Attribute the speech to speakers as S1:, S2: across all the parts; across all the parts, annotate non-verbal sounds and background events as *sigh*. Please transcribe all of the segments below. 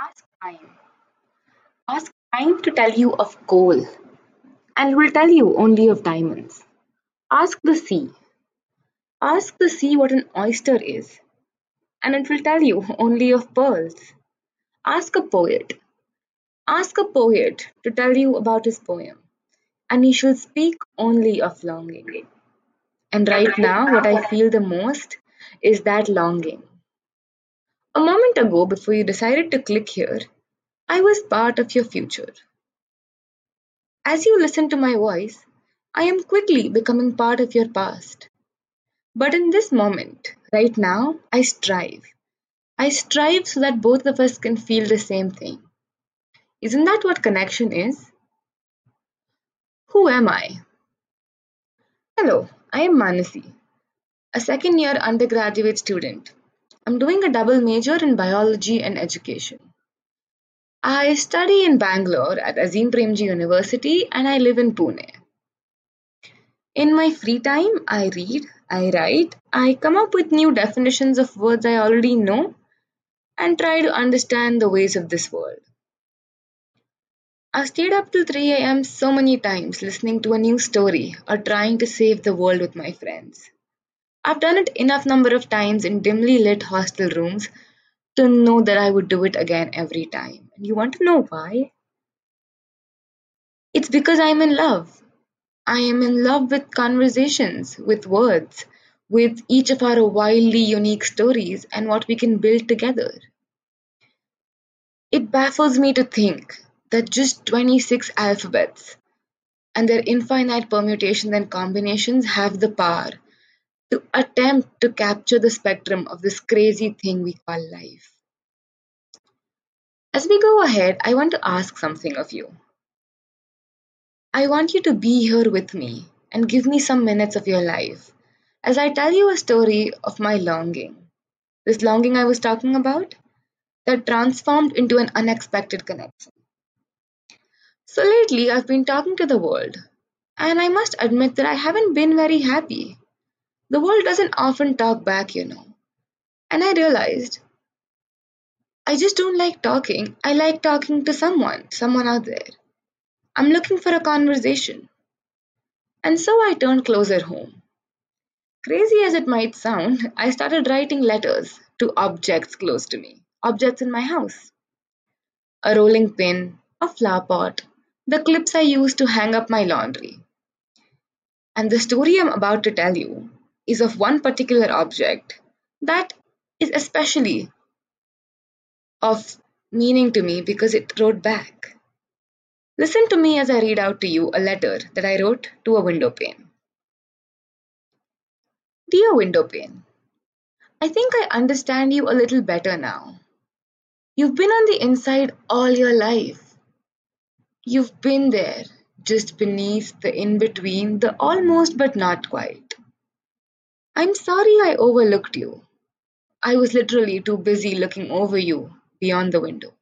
S1: Ask time. Ask time to tell you of coal, and it will tell you only of diamonds. Ask the sea. Ask the sea what an oyster is, and it will tell you *laughs* only of pearls. Ask a poet. Ask a poet to tell you about his poem, and he shall speak only of longing. And right now, what I feel the most is that longing. A moment ago, before you decided to click here, I was part of your future. As you listen to my voice, I am quickly becoming part of your past. But in this moment, right now, I strive. I strive so that both of us can feel the same thing. Isn't that what connection is? Who am I? Hello, I am Manasi, a second year undergraduate student. I'm doing a double major in biology and education. I study in Bangalore at Azim Premji University and I live in Pune. In my free time, I read, I write, I come up with new definitions of words I already know and try to understand the ways of this world. I've stayed up till 3 am so many times listening to a new story or trying to save the world with my friends. I've done it enough number of times in dimly lit hostel rooms to know that I would do it again every time. And you want to know why? It's because I'm in love. I am in love with conversations, with words, with each of our wildly unique stories and what we can build together. It baffles me to think that just 26 alphabets and their infinite permutations and combinations have the power to attempt to capture the spectrum of this crazy thing we call life. As we go ahead, I want to ask something of you. I want you to be here with me and give me some minutes of your life as I tell you a story of my longing. This longing I was talking about that transformed into an unexpected connection. So lately, I've been talking to the world, and I must admit that I haven't been very happy. The world doesn't often talk back, you know. And I realized I just don't like talking. I like talking to someone, someone out there. I'm looking for a conversation. And so I turned closer home. Crazy as it might sound, *laughs* I started writing letters to objects close to me, objects in my house. A rolling pin, a flower pot, the clips I use to hang up my laundry. And the story I'm about to tell you is of one particular object that is especially of meaning to me because it wrote back. Listen to me as I read out to you a letter that I wrote to a window pane. Dear window pane, I think I understand you a little better now. You've been on the inside all your life. You've been there, just beneath the in between, the almost but not quite. I'm sorry I overlooked you. I was literally too busy looking over you beyond the window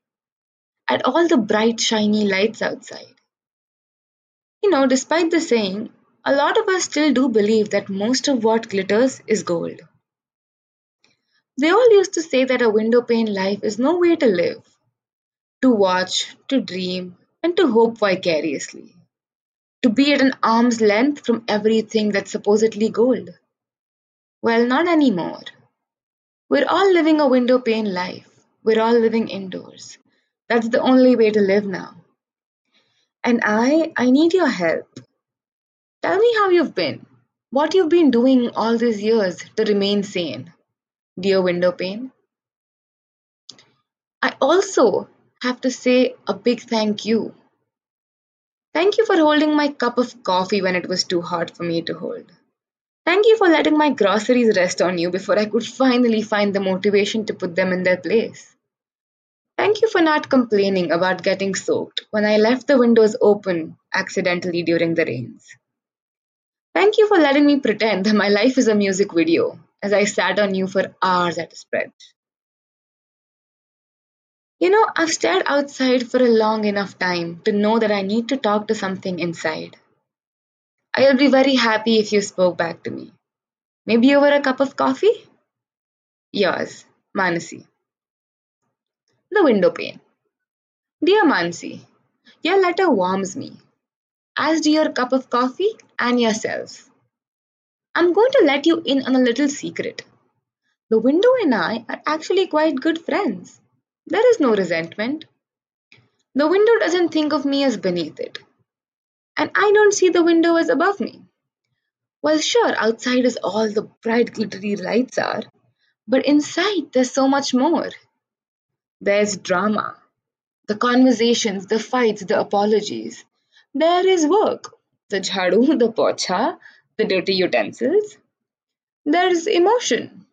S1: at all the bright, shiny lights outside. You know, despite the saying, a lot of us still do believe that most of what glitters is gold. They all used to say that a window pane life is no way to live, to watch, to dream, and to hope vicariously, to be at an arm's length from everything that's supposedly gold. Well, not anymore. We're all living a window pane life. We're all living indoors. That's the only way to live now. And I, I need your help. Tell me how you've been. What you've been doing all these years to remain sane, dear window pane. I also have to say a big thank you. Thank you for holding my cup of coffee when it was too hot for me to hold. Thank you for letting my groceries rest on you before I could finally find the motivation to put them in their place. Thank you for not complaining about getting soaked when I left the windows open accidentally during the rains. Thank you for letting me pretend that my life is a music video as I sat on you for hours at a stretch. You know, I've stared outside for a long enough time to know that I need to talk to something inside. I'll be very happy if you spoke back to me. Maybe over a cup of coffee? Yours, Manasi. The window pane. Dear Mansi, your letter warms me, as do your cup of coffee and yourself. I'm going to let you in on a little secret. The window and I are actually quite good friends. There is no resentment. The window doesn't think of me as beneath it. And I don't see the window as above me. Well, sure, outside is all the bright glittery lights are, but inside there's so much more. There's drama, the conversations, the fights, the apologies. There is work, the jhadu, *laughs* the pocha, the dirty utensils. There's emotion,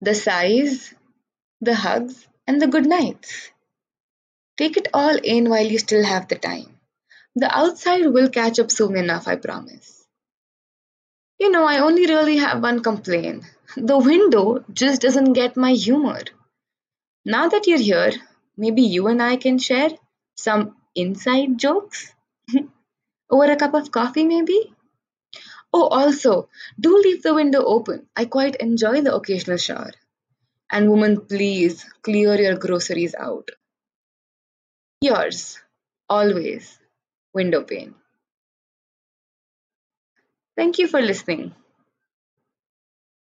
S1: the sighs, the hugs, and the good nights. Take it all in while you still have the time. The outside will catch up soon enough, I promise. You know, I only really have one complaint. The window just doesn't get my humor. Now that you're here, maybe you and I can share some inside jokes? *laughs* Over a cup of coffee, maybe? Oh, also, do leave the window open. I quite enjoy the occasional shower. And woman, please clear your groceries out. Yours, always, Window Pane. Thank you for listening.